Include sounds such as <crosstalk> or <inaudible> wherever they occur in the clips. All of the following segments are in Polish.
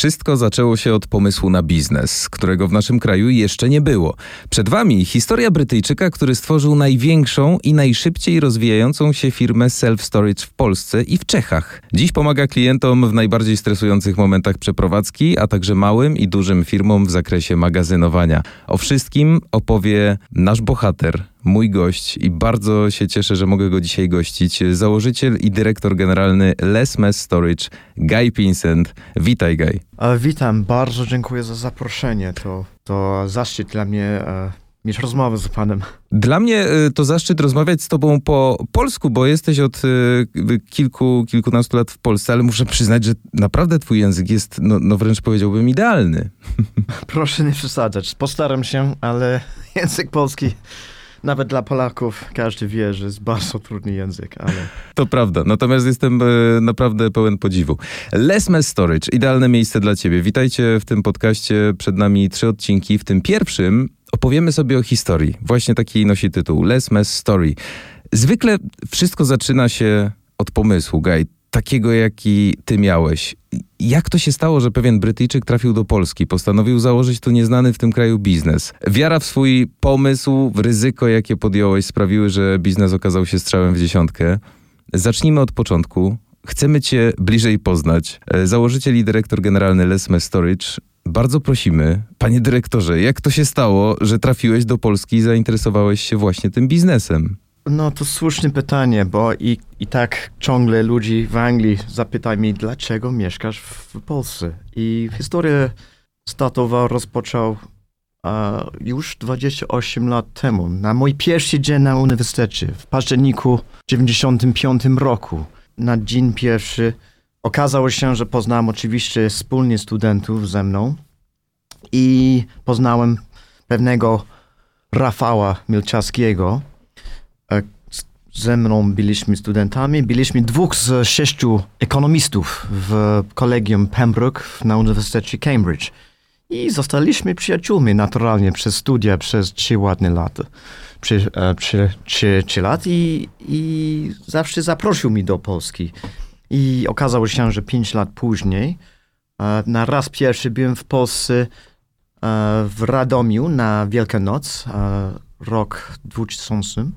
Wszystko zaczęło się od pomysłu na biznes, którego w naszym kraju jeszcze nie było. Przed Wami historia Brytyjczyka, który stworzył największą i najszybciej rozwijającą się firmę self-storage w Polsce i w Czechach. Dziś pomaga klientom w najbardziej stresujących momentach przeprowadzki, a także małym i dużym firmom w zakresie magazynowania. O wszystkim opowie nasz bohater, mój gość i bardzo się cieszę, że mogę go dzisiaj gościć. Założyciel i dyrektor generalny Les Mess Storage, Guy Pinsent. Witaj, Guy. Witam, bardzo dziękuję za zaproszenie. To, to zaszczyt dla mnie e, mieć rozmowę z panem. Dla mnie e, to zaszczyt rozmawiać z tobą po polsku, bo jesteś od e, kilku, kilkunastu lat w Polsce, ale muszę przyznać, że naprawdę twój język jest, no, no wręcz powiedziałbym, idealny. <laughs> Proszę nie przesadzać. Postaram się, ale <laughs> język polski nawet dla Polaków każdy wie, że jest bardzo trudny język, ale... To prawda, natomiast jestem e, naprawdę pełen podziwu. Lesmes Storage, idealne miejsce dla ciebie. Witajcie w tym podcaście, przed nami trzy odcinki. W tym pierwszym opowiemy sobie o historii. Właśnie taki nosi tytuł, Lesmes Story. Zwykle wszystko zaczyna się od pomysłu, Guy takiego, jaki ty miałeś. Jak to się stało, że pewien Brytyjczyk trafił do Polski, postanowił założyć tu nieznany w tym kraju biznes? Wiara w swój pomysł, w ryzyko, jakie podjąłeś, sprawiły, że biznes okazał się strzałem w dziesiątkę. Zacznijmy od początku. Chcemy cię bliżej poznać. Założyciel i dyrektor generalny Lesme Storage. Bardzo prosimy, panie dyrektorze, jak to się stało, że trafiłeś do Polski i zainteresowałeś się właśnie tym biznesem? No to słuszne pytanie, bo i, i tak ciągle ludzi w Anglii zapytają mnie, dlaczego mieszkasz w Polsce. I historię statowa rozpoczął uh, już 28 lat temu, na mój pierwszy dzień na uniwersytecie, w październiku 95 roku. Na dzień pierwszy okazało się, że poznałem oczywiście wspólnie studentów ze mną i poznałem pewnego Rafała Milczarskiego, ze mną byliśmy studentami. Byliśmy dwóch z sześciu ekonomistów w kolegium Pembroke na Uniwersytecie Cambridge. I zostaliśmy przyjaciółmi naturalnie przez studia przez trzy ładne lata. Przy, e, przy, trzy, trzy lat i, i zawsze zaprosił mnie do Polski. I okazało się, że pięć lat później e, na raz pierwszy byłem w Polsce e, w Radomiu na Wielkanoc, rok 2000.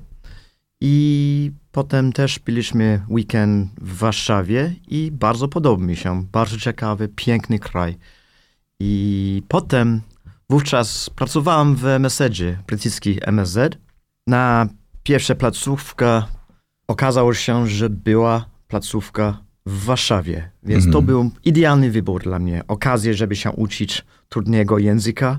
I potem też byliśmy weekend w Warszawie i bardzo podoba mi się. Bardzo ciekawy, piękny kraj. I potem wówczas pracowałem w MSZ-zie, brytyjski MSZ. Na pierwsza placówka okazało się, że była placówka w Warszawie, więc to mhm. był idealny wybór dla mnie. Okazja, żeby się uczyć trudnego języka.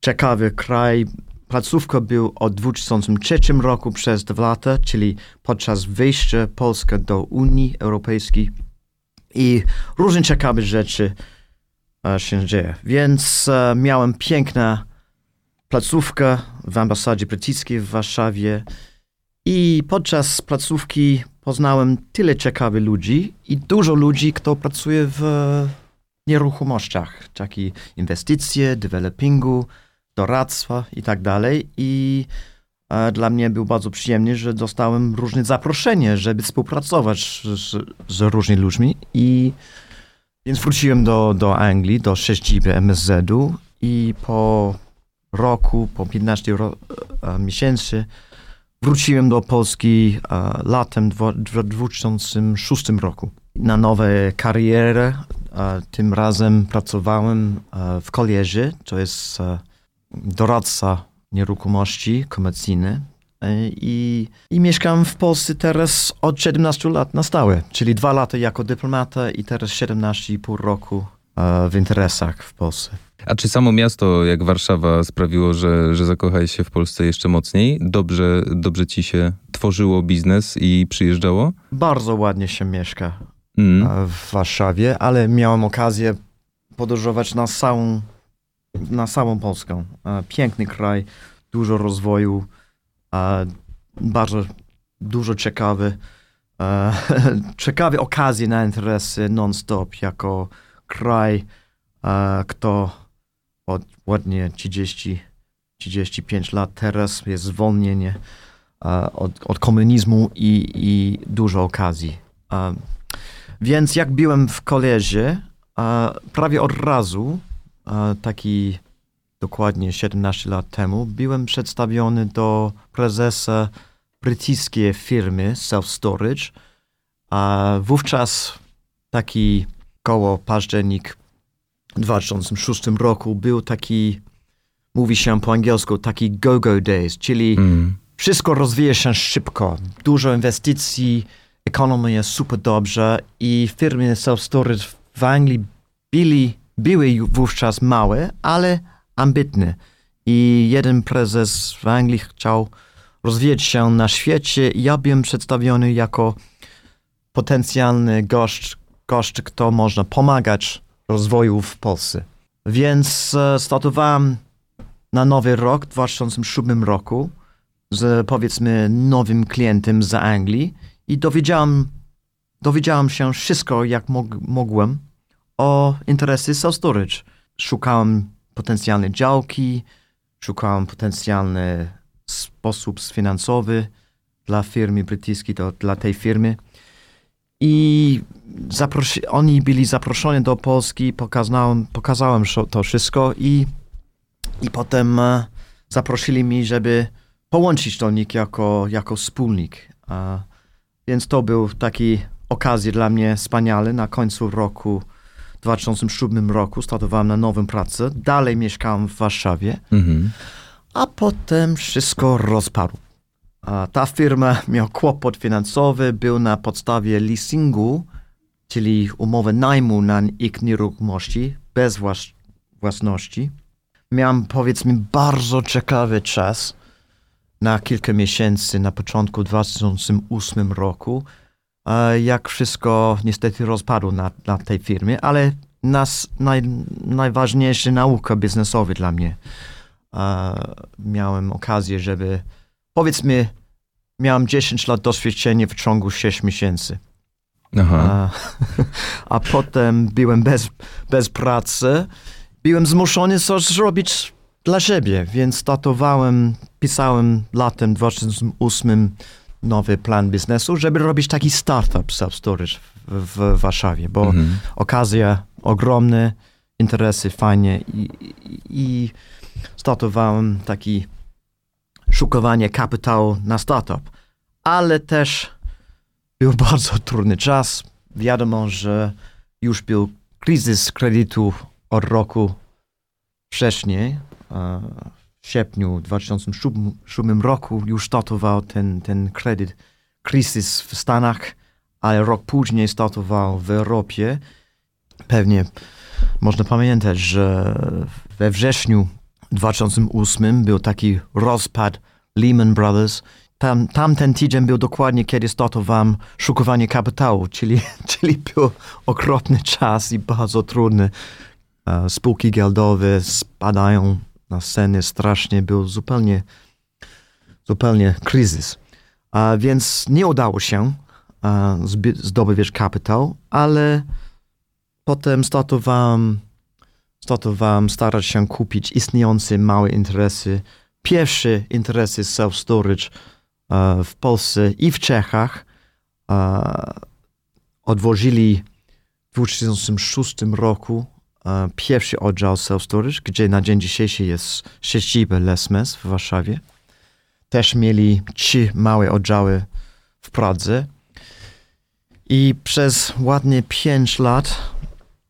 Ciekawy kraj, placówka był od 2003 roku przez dwa lata, czyli podczas wejścia Polski do Unii Europejskiej. I różne ciekawe rzeczy e, się dzieje. Więc e, miałem piękną placówkę w ambasadzie brytyjskiej w Warszawie. I podczas placówki poznałem tyle ciekawych ludzi i dużo ludzi, kto pracuje w nieruchomościach, takie inwestycje, developingu, doradztwa i tak dalej. I e, dla mnie był bardzo przyjemny, że dostałem różne zaproszenie, żeby współpracować z, z różnymi ludźmi. I więc wróciłem do, do Anglii, do siedziby MSZ-u i po roku, po 15 ro, e, miesięcy wróciłem do Polski e, latem 2006 roku na nową karierę. Tym razem pracowałem w kolejzie, to jest doradca nieruchomości komercyjny e, i, i mieszkam w Polsce teraz od 17 lat na stałe, czyli dwa lata jako dyplomata i teraz 17,5 roku e, w interesach w Polsce. A czy samo miasto jak Warszawa sprawiło, że, że zakochałeś się w Polsce jeszcze mocniej? Dobrze, dobrze ci się tworzyło biznes i przyjeżdżało? Bardzo ładnie się mieszka mm. w Warszawie, ale miałem okazję podróżować na całą na samą Polskę. E, piękny kraj, dużo rozwoju, e, bardzo dużo ciekawy, e, <laughs> ciekawe okazje na interesy non-stop jako kraj, kto od ładnie 30, 35 lat teraz jest zwolnienie od, od komunizmu i, i dużo okazji. Więc jak byłem w kolejzie, a prawie od razu, taki dokładnie 17 lat temu, byłem przedstawiony do prezesa brytyjskiej firmy Self Storage, a wówczas taki koło październik w 2006 roku był taki, mówi się po angielsku, taki go-go days, czyli Mm. wszystko rozwija się szybko. Dużo inwestycji, ekonomia jest super dobrze i firmy self-storage w Anglii byli, były wówczas małe, ale ambitne. I jeden prezes w Anglii chciał rozwijać się na świecie ja byłem przedstawiony jako potencjalny gość, gość, kto można pomagać rozwoju w Polsce. Więc e, startowałem na nowy rok, w 2007 roku, z powiedzmy nowym klientem z Anglii i dowiedziałem, dowiedziałem się wszystko, jak mog, mogłem o interesy self-storage. Szukałem potencjalnej działki, szukałem potencjalny sposób finansowy dla firmy brytyjskiej, do, dla tej firmy. I oni byli zaproszeni do Polski, pokazałem, pokazałem to wszystko i, i potem e, zaprosili mnie, żeby połączyć do nich jako, jako wspólnik. Więc to był taki okazja dla mnie wspaniale. Na końcu roku 2007 roku startowałem na nową pracę. Dalej mieszkałem w Warszawie, Mhm. a potem wszystko rozpadło. A ta firma miała kłopot finansowy, był na podstawie leasingu, czyli umowy najmu na ich nieruchomości, bez włas- własności. Miałem powiedzmy bardzo ciekawy czas na kilka miesięcy na początku 2008 roku, jak wszystko niestety rozpadło na, na tej firmie, ale nas, naj, najważniejsza nauka biznesowa dla mnie. E, miałem okazję, żeby powiedzmy, miałem 10 lat doświadczenia w ciągu 6 miesięcy. A, <laughs> a potem byłem bez, bez pracy. Byłem zmuszony coś zrobić dla siebie, więc startowałem, pisałem latem 2008 nowy plan biznesu, żeby robić taki startup self-storage w, w Warszawie, bo Mhm. okazja ogromne, interesy fajnie i, i, i startowałem taki szukowanie kapitału na startup. Ale też był <laughs> bardzo trudny czas. Wiadomo, że już był kryzys kredytu od roku wcześniej. W sierpniu 2007 roku już startował ten, ten kredyt, kryzys w Stanach, ale rok później startował w Europie. Pewnie można pamiętać, że we wrześniu 2008 był taki rozpad Lehman Brothers. Tam, tamten tydzień był dokładnie, kiedy startowałem szukowanie kapitału, czyli, <laughs> czyli był okropny czas i bardzo trudny. E, Spółki giełdowe spadają na sceny strasznie, był zupełnie, zupełnie kryzys. A więc nie udało się zdobywać kapitał, ale potem startowałem, startowałem starać się kupić istniejące małe interesy, pierwsze interesy self-storage e, w Polsce i w Czechach. E, Odwożyli w 2006 roku pierwszy oddział self-storage, gdzie na dzień dzisiejszy jest siedziba Lesmes w Warszawie. Też mieli trzy małe oddziały w Pradze. I przez ładnie 5 lat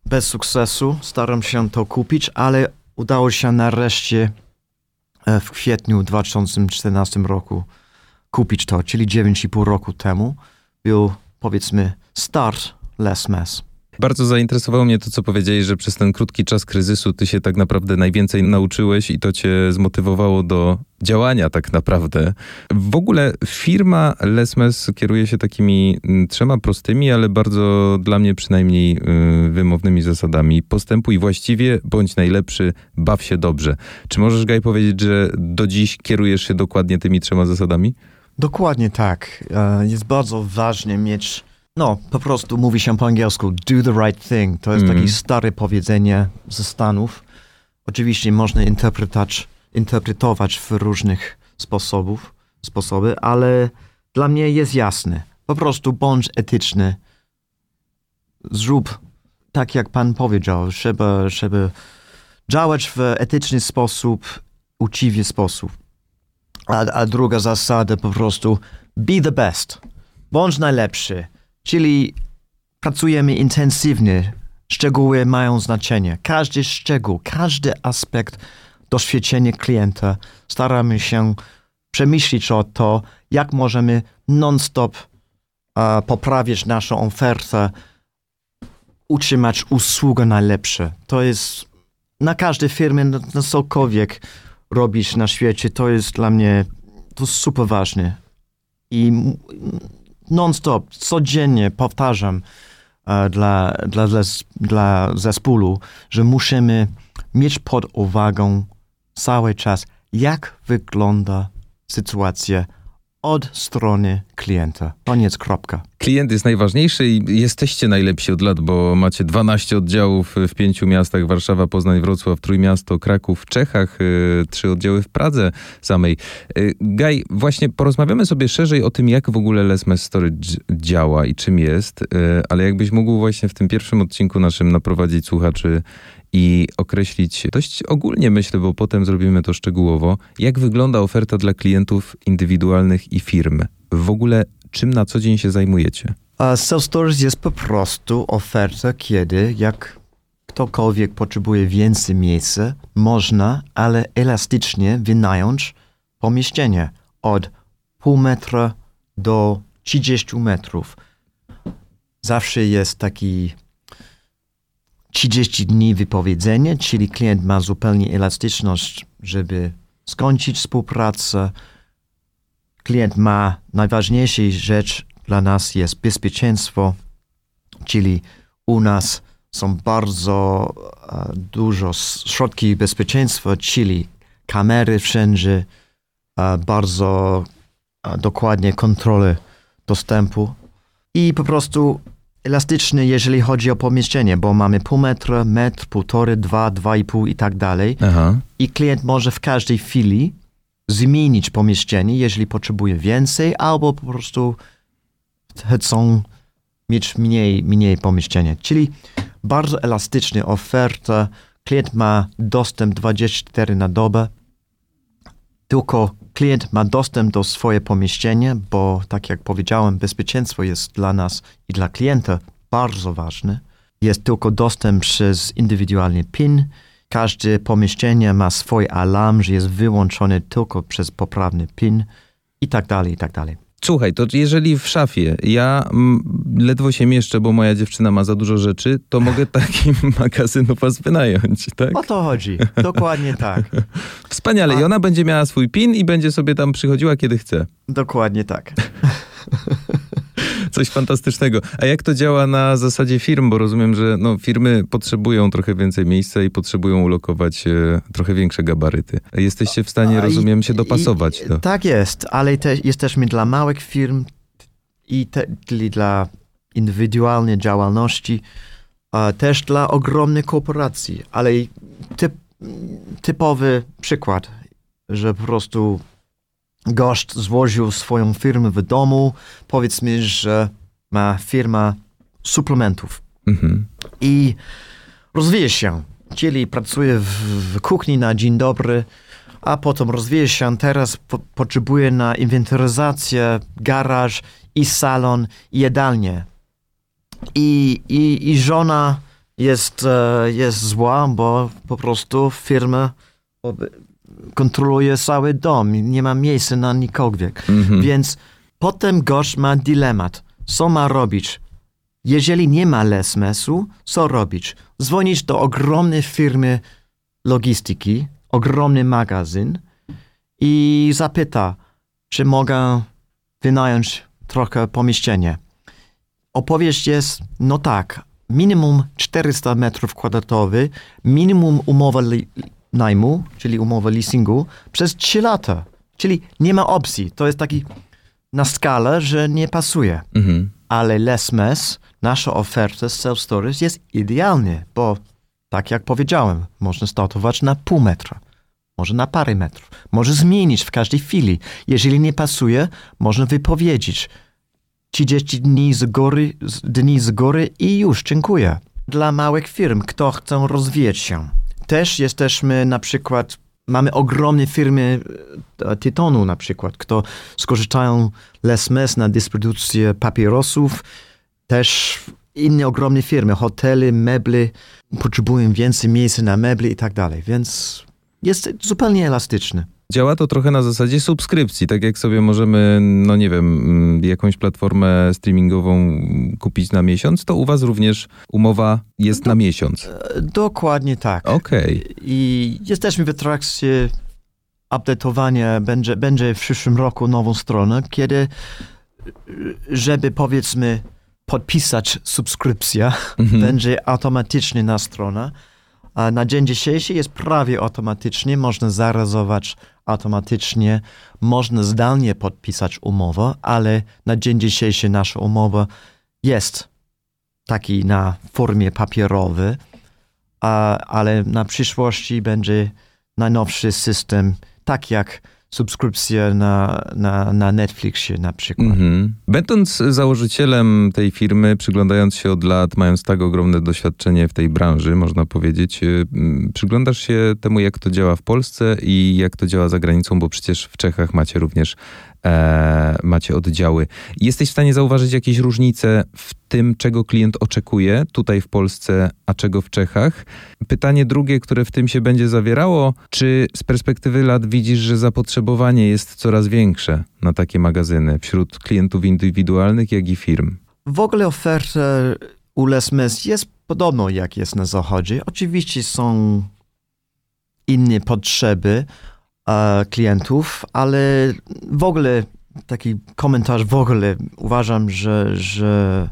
bez sukcesu staram się to kupić, ale udało się nareszcie e, w kwietniu 2014 roku kupić to, czyli 9,5 roku temu. Był powiedzmy start Less Mess. Bardzo zainteresowało mnie to, co powiedziałeś, że przez ten krótki czas kryzysu ty się tak naprawdę najwięcej nauczyłeś i to cię zmotywowało do działania tak naprawdę. W ogóle firma Lesmes kieruje się takimi mm, trzema prostymi, ale bardzo dla mnie przynajmniej y, wymownymi zasadami. Postępuj właściwie, bądź najlepszy, baw się dobrze. Czy możesz, Gaj, powiedzieć, że do dziś kierujesz się dokładnie tymi trzema zasadami? Dokładnie tak. E, Jest bardzo ważne mieć, no po prostu mówi się po angielsku do the right thing. To jest Mhm. takie stare powiedzenie ze Stanów. Oczywiście można interpretować, interpretować w różnych sposobów, sposoby, ale dla mnie jest jasne. Po prostu bądź etyczny. Zrób tak jak pan powiedział, trzeba, trzeba działać w etyczny sposób, uczciwy sposób. A, a druga zasada po prostu be the best. Bądź najlepszy. Czyli pracujemy intensywnie. Szczegóły mają znaczenie. Każdy szczegół, każdy aspekt doświadczenia klienta staramy się przemyśleć o to, jak możemy non-stop poprawić naszą ofertę, utrzymać usługę najlepsze. To jest na każdej firmie, na, na cokolwiek robisz na świecie, to jest dla mnie to super ważne. I non-stop, codziennie powtarzam uh, dla, dla, dla zespołu, że musimy mieć pod uwagą cały czas, jak wygląda sytuacja od strony klienta. Koniec, kropka. Klient jest najważniejszy i jesteście najlepsi od lat, bo macie 12 oddziałów w pięciu miastach: Warszawa, Poznań, Wrocław, Trójmiasto, Kraków, Czechach, y, trzy oddziały w Pradze samej. Y, Gaj, właśnie porozmawiamy sobie szerzej o tym, jak w ogóle Lesmes Storage działa i czym jest, y, ale jakbyś mógł właśnie w tym pierwszym odcinku naszym naprowadzić słuchaczy i określić dość ogólnie, myślę, bo potem zrobimy to szczegółowo, jak wygląda oferta dla klientów indywidualnych i firm. W ogóle czym na co dzień się zajmujecie? Self-storage jest po prostu oferta, kiedy jak ktokolwiek potrzebuje więcej miejsca, można, ale elastycznie wynająć pomieszczenie od pół metra do 30 metrów. Zawsze jest taki 30 dni wypowiedzenia, czyli klient ma zupełnie elastyczność, żeby skończyć współpracę. Klient ma najważniejsza rzecz dla nas jest bezpieczeństwo, czyli u nas są bardzo uh, dużo środki bezpieczeństwa, czyli kamery wszędzie, uh, bardzo uh, dokładnie kontrolę dostępu i po prostu elastyczny, jeżeli chodzi o pomieszczenie, bo mamy pół metra, metr, półtory, dwa, dwa i pół i tak dalej. Aha. I klient może w każdej chwili zmienić pomieszczenie, jeżeli potrzebuje więcej, albo po prostu chcą mieć mniej, mniej pomieszczenia. Czyli bardzo elastyczna oferta. Klient ma dostęp 24 na dobę. Tylko klient ma dostęp do swojego pomieszczenia, bo tak jak powiedziałem, bezpieczeństwo jest dla nas i dla klienta bardzo ważne. Jest tylko dostęp przez indywidualny PIN. Każde pomieszczenie ma swój alarm, że jest wyłączony tylko przez poprawny PIN i tak dalej, i tak dalej. Słuchaj, to jeżeli w szafie ja ledwo się mieszczę, bo moja dziewczyna ma za dużo rzeczy, to mogę <laughs> taki magazyn u was wynająć, tak? O to chodzi. Dokładnie tak. <laughs> Wspaniale. A... I ona będzie miała swój PIN i będzie sobie tam przychodziła, kiedy chce. Dokładnie tak. <laughs> Coś fantastycznego. A jak to działa na zasadzie firm? Bo rozumiem, że no, firmy potrzebują trochę więcej miejsca i potrzebują ulokować e, trochę większe gabaryty. Jesteście w stanie, rozumiem, i, się dopasować. I, do... Tak jest, ale te, jesteśmy dla małych firm i te, czyli dla indywidualnej działalności, a też dla ogromnych korporacji. Ale typ, typowy przykład, że po prostu gość złożył swoją firmę w domu. Powiedzmy, że ma firma suplementów. Mhm. I rozwija się, czyli pracuje w, w, kuchni na dzień dobry, a potem rozwija się, teraz po, potrzebuje na inwentaryzację garaż i salon i jadalnię. I, i, i żona jest, e, jest zła, bo po prostu firma kontroluje cały dom, nie ma miejsca na nikogokolwiek. Mhm. Więc potem gość ma dylemat. Co ma robić? Jeżeli nie ma lesmesu, co robić? Dzwonić do ogromnej firmy logistyki, ogromny magazyn i zapyta, czy mogę wynająć trochę pomieszczenie. Opowieść jest, no tak, minimum 400 metrów kwadratowych, minimum umowa najmu, czyli umowę leasingu, przez 3 lata. Czyli nie ma opcji. To jest taki na skalę, że nie pasuje. Mhm. Ale LessMess, nasza oferta self-storage jest idealnie, bo tak jak powiedziałem, można startować na pół metra, może na parę metrów, może zmienić w każdej chwili. Jeżeli nie pasuje, można wypowiedzieć 30 dni z góry, dni z góry i już, dziękuję. dla małych firm, kto chcą rozwijać się. Też jesteśmy na przykład, mamy ogromne firmy e, tytonu na przykład, kto skorzystają Les Mes na dystrybucję papierosów. Też inne ogromne firmy, hotele, meble, potrzebują więcej miejsca na meble i tak dalej, więc jest zupełnie elastyczny. Działa to trochę na zasadzie subskrypcji, tak jak sobie możemy, no nie wiem, mm, jakąś platformę streamingową kupić na miesiąc, to u was również umowa jest na miesiąc. E, Dokładnie tak. Okej. I jesteśmy w trakcie update'owania, będzie, będzie w przyszłym roku nową stronę, kiedy, żeby powiedzmy podpisać subskrypcja, Mhm. <laughs> będzie automatycznie na stronę. A na dzień dzisiejszy jest prawie automatycznie, można zarejestrować automatycznie, można zdalnie podpisać umowę, ale na dzień dzisiejszy nasza umowa jest taki na formie papierowej, a, ale na przyszłości będzie najnowszy system, tak jak subskrypcja na, na, na Netflixie na przykład. Mhm. Będąc założycielem tej firmy, przyglądając się od lat, mając tak ogromne doświadczenie w tej branży, można powiedzieć, y, przyglądasz się temu, jak to działa w Polsce i jak to działa za granicą, bo przecież w Czechach macie również e, macie oddziały. Jesteś w stanie zauważyć jakieś różnice w tym, czego klient oczekuje tutaj w Polsce, a czego w Czechach? Pytanie drugie, które w tym się będzie zawierało, czy z perspektywy lat widzisz, że zapotrzebowanie jest coraz większe na takie magazyny wśród klientów indywidualnych, jak i firm? W ogóle oferta u Les Mis jest podobno jak jest na zachodzie. Oczywiście są inne potrzeby klientów, ale w ogóle taki komentarz w ogóle uważam, że, że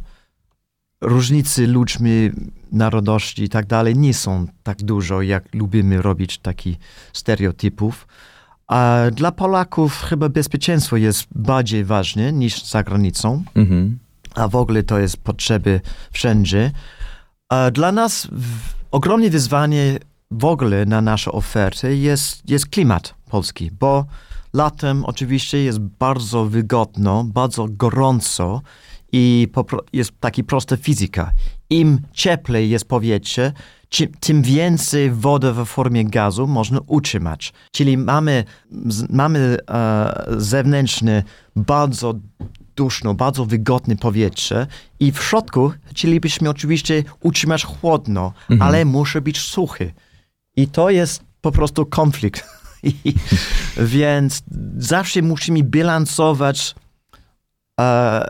różnice ludźmi, narodowości i tak dalej nie są tak dużo, jak lubimy robić taki stereotypów. A dla Polaków chyba bezpieczeństwo jest bardziej ważne niż za granicą Mhm. a w ogóle to jest potrzeby wszędzie. A Dla nas ogromne wyzwanie w ogóle na naszą ofertę jest, jest klimat polski, bo latem oczywiście jest bardzo wygodno, bardzo gorąco i jest taki prosta fizyka. Im cieplej jest powietrze, tym więcej wody w formie gazu można utrzymać. Czyli mamy, mamy e, zewnętrzne, bardzo duszno, bardzo wygodne powietrze i w środku chcielibyśmy oczywiście utrzymać chłodno, ale musi być suchy. I to jest po prostu konflikt. <laughs> <laughs> I, więc zawsze musimy bilansować e,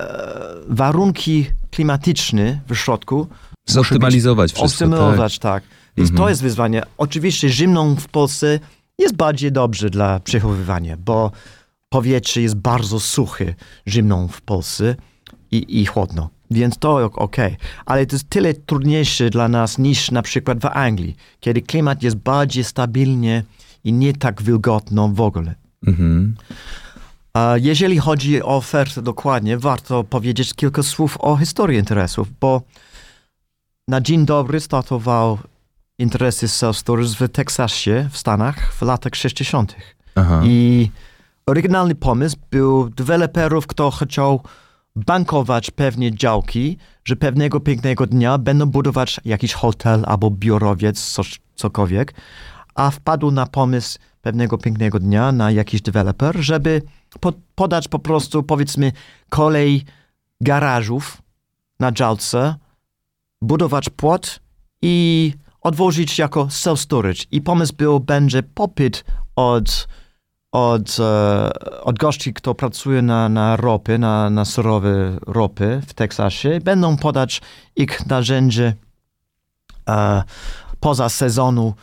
warunki klimatyczne w środku. Zoptymalizować wszystko. Tak. Optymalizować, tak. Więc to jest wyzwanie. Oczywiście zimną w Polsce jest bardziej dobrze dla przechowywania, bo powietrze jest bardzo suche zimną w Polsce i, i chłodno. Więc to ok. Ale to jest tyle trudniejsze dla nas niż na przykład w Anglii, kiedy klimat jest bardziej stabilnie i nie tak wilgotno w ogóle. Mhm. Jeżeli chodzi o ofertę dokładnie, warto powiedzieć kilka słów o historii interesów, bo na dzień dobry startował interesy self-storage w Teksasie, w Stanach w latach 60. Aha. I oryginalny pomysł był deweloperów, kto chciał bankować pewnie działki, że pewnego pięknego dnia będą budować jakiś hotel albo biurowiec, coś, cokolwiek, a wpadł na pomysł pewnego pięknego dnia na jakiś deweloper, żeby po, podać po prostu powiedzmy kolej garażów na działce, budować płot i odwozić jako self-storage. I pomysł był, będzie popyt od, od, e, od gości, kto pracuje na, na ropy, na, na surowe ropy w Teksasie. Będą podać ich narzędzie e, poza sezonu,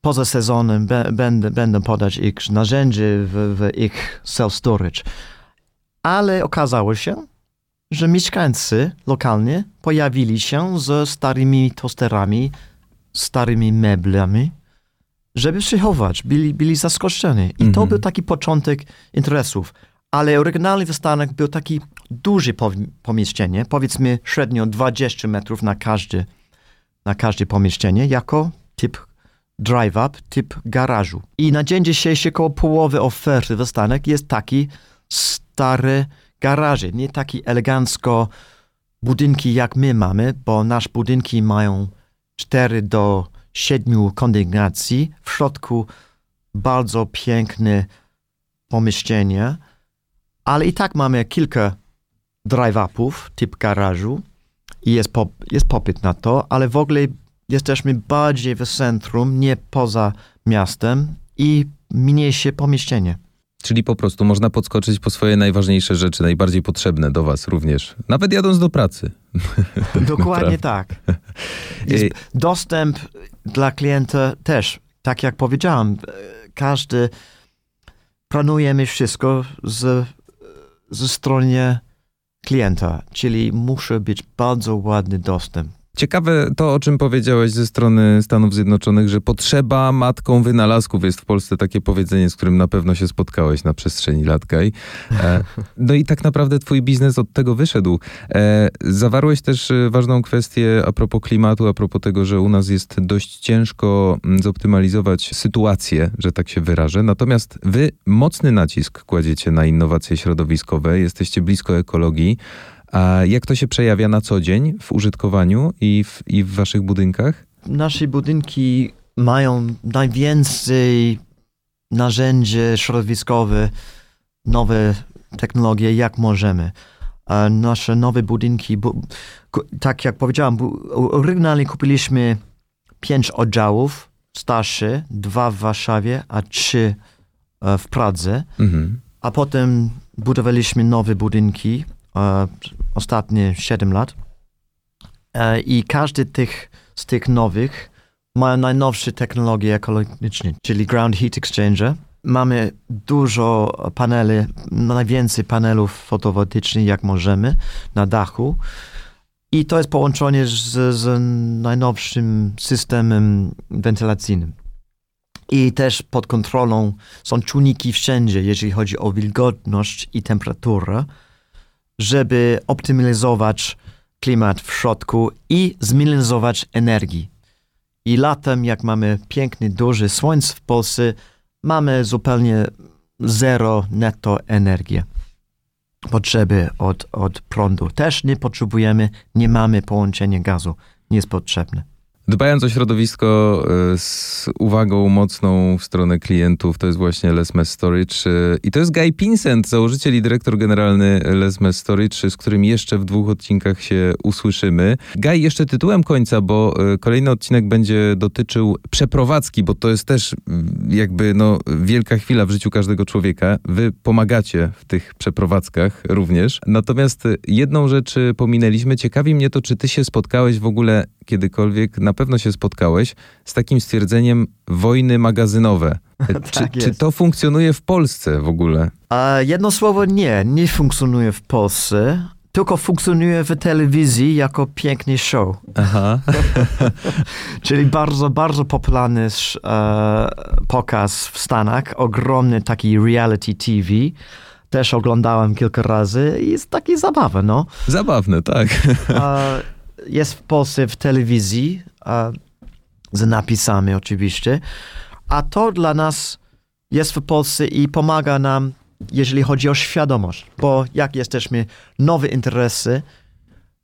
poza sezonem będę, będą podać ich narzędzie w, w ich self-storage. Ale okazało się, że mieszkańcy lokalnie pojawili się ze starymi tosterami, starymi meblami, żeby przechować. Byli, byli zaskoczeni. I to Mhm. był taki początek interesów. Ale oryginalny w Stanach był taki duży pomieszczenie, powiedzmy średnio 20 metrów na każde, na każde pomieszczenie, jako typ drive-up, typ garażu. I na dzień dzisiejszy około połowy oferty w Stanach jest taki stary garaże, nie taki elegancko budynki jak my mamy, bo nasze budynki mają 4 do 7 kondygnacji. W środku bardzo piękne pomieszczenie, ale i tak mamy kilka drive-upów, typ garażu i jest, pop, jest popyt na to, ale w ogóle jesteśmy bardziej w centrum, nie poza miastem i mniejsze pomieszczenie. Czyli po prostu można podskoczyć po swoje najważniejsze rzeczy, najbardziej potrzebne do Was również, nawet jadąc do pracy. <laughs> Dokładnie tak. <laughs> Jest dostęp dla klienta też, tak jak powiedziałem, każdy planujemy wszystko z, ze strony klienta, czyli musi być bardzo ładny dostęp. Ciekawe to, o czym powiedziałeś ze strony Stanów Zjednoczonych, że potrzeba matką wynalazków. Jest w Polsce takie powiedzenie, z którym na pewno się spotkałeś na przestrzeni lat, Gaj. E, no i tak naprawdę twój biznes od tego wyszedł. E, zawarłeś też e, ważną kwestię a propos klimatu, a propos tego, że u nas jest dość ciężko mm, zoptymalizować sytuację, że tak się wyrażę. Natomiast wy mocny nacisk kładziecie na innowacje środowiskowe, jesteście blisko ekologii. A jak to się przejawia na co dzień w użytkowaniu i w, i w waszych budynkach? Nasze budynki mają najwięcej narzędzi środowiskowe, nowe technologie, jak możemy. A nasze nowe budynki, bu, tak jak powiedziałem, oryginalnie kupiliśmy pięć oddziałów starsze, dwa w Warszawie, a trzy e, w Pradze. Mhm. A potem budowaliśmy nowe budynki ostatnie 7 lat. E, I każdy tych, z tych nowych ma najnowsze technologie ekologiczne, czyli Ground Heat Exchanger. Mamy dużo paneli, najwięcej panelów fotowoltaicznych jak możemy na dachu. I to jest połączenie z, z najnowszym systemem wentylacyjnym. I też pod kontrolą są czujniki wszędzie, jeżeli chodzi o wilgotność i temperaturę żeby optymalizować klimat w środku i zminimalizować energii. I latem, jak mamy piękny, duży słońce w Polsce, mamy zupełnie zero netto energii. Potrzeby od, od prądu. Też nie potrzebujemy, nie mamy połączenia gazu. Nie jest potrzebne. Dbając o środowisko e, z uwagą mocną w stronę klientów, to jest właśnie Lesmes Storage. E, I to jest Guy Pinsent, założyciel i dyrektor generalny Lesmes Storage, z którym jeszcze w dwóch odcinkach się usłyszymy. Guy, jeszcze tytułem końca, bo e, kolejny odcinek będzie dotyczył przeprowadzki, bo to jest też jakby no, wielka chwila w życiu każdego człowieka. Wy pomagacie w tych przeprowadzkach również. Natomiast jedną rzecz pominęliśmy. Ciekawi mnie to, czy ty się spotkałeś w ogóle kiedykolwiek, na pewno się spotkałeś z takim stwierdzeniem wojny magazynowe. czy, <laughs> tak czy, to funkcjonuje w Polsce w ogóle? A jedno słowo nie, nie funkcjonuje w Polsce. Tylko funkcjonuje w telewizji jako piękny show. Aha. <laughs> <laughs> Czyli bardzo, bardzo popularny e, pokaz w Stanach. Ogromny taki reality TV też oglądałem kilka razy i jest taki zabawny, no. Zabawne, tak. jest w Polsce w telewizji, z napisami oczywiście, a to dla nas jest w Polsce i pomaga nam, jeżeli chodzi o świadomość, bo jak jesteśmy nowe interesy,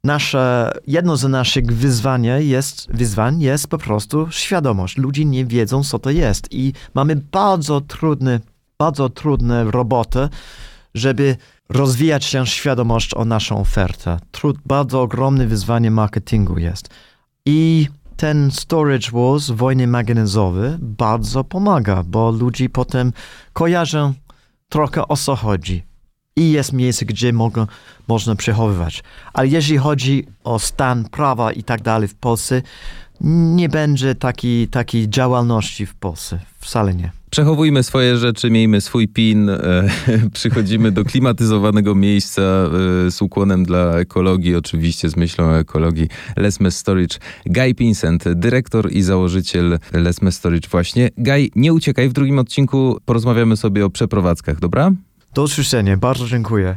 nasze, jedno z naszych wyzwań jest, wyzwań jest po prostu świadomość. Ludzie nie wiedzą, co to jest i mamy bardzo trudne, bardzo trudne roboty, żeby rozwijać się świadomość o naszą ofertę. Trud, bardzo ogromne wyzwanie marketingu jest. I ten storage wars, wojny magazynowe, bardzo pomaga, bo ludzie potem kojarzą trochę o co chodzi. I jest miejsce, gdzie mogą, można przechowywać. Ale jeżeli chodzi o stan prawa i tak dalej w Polsce, nie będzie takiej, takiej działalności w Polsce. Wcale nie. Przechowujmy swoje rzeczy, miejmy swój PIN, e, <laughs> przychodzimy do klimatyzowanego miejsca e, z ukłonem dla ekologii, oczywiście z myślą o ekologii. Lesmes Storage. Guy Pinsent, dyrektor i założyciel Lesmes Storage właśnie. Guy, nie uciekaj, w drugim odcinku porozmawiamy sobie o przeprowadzkach, dobra? Do usłyszenia, bardzo dziękuję.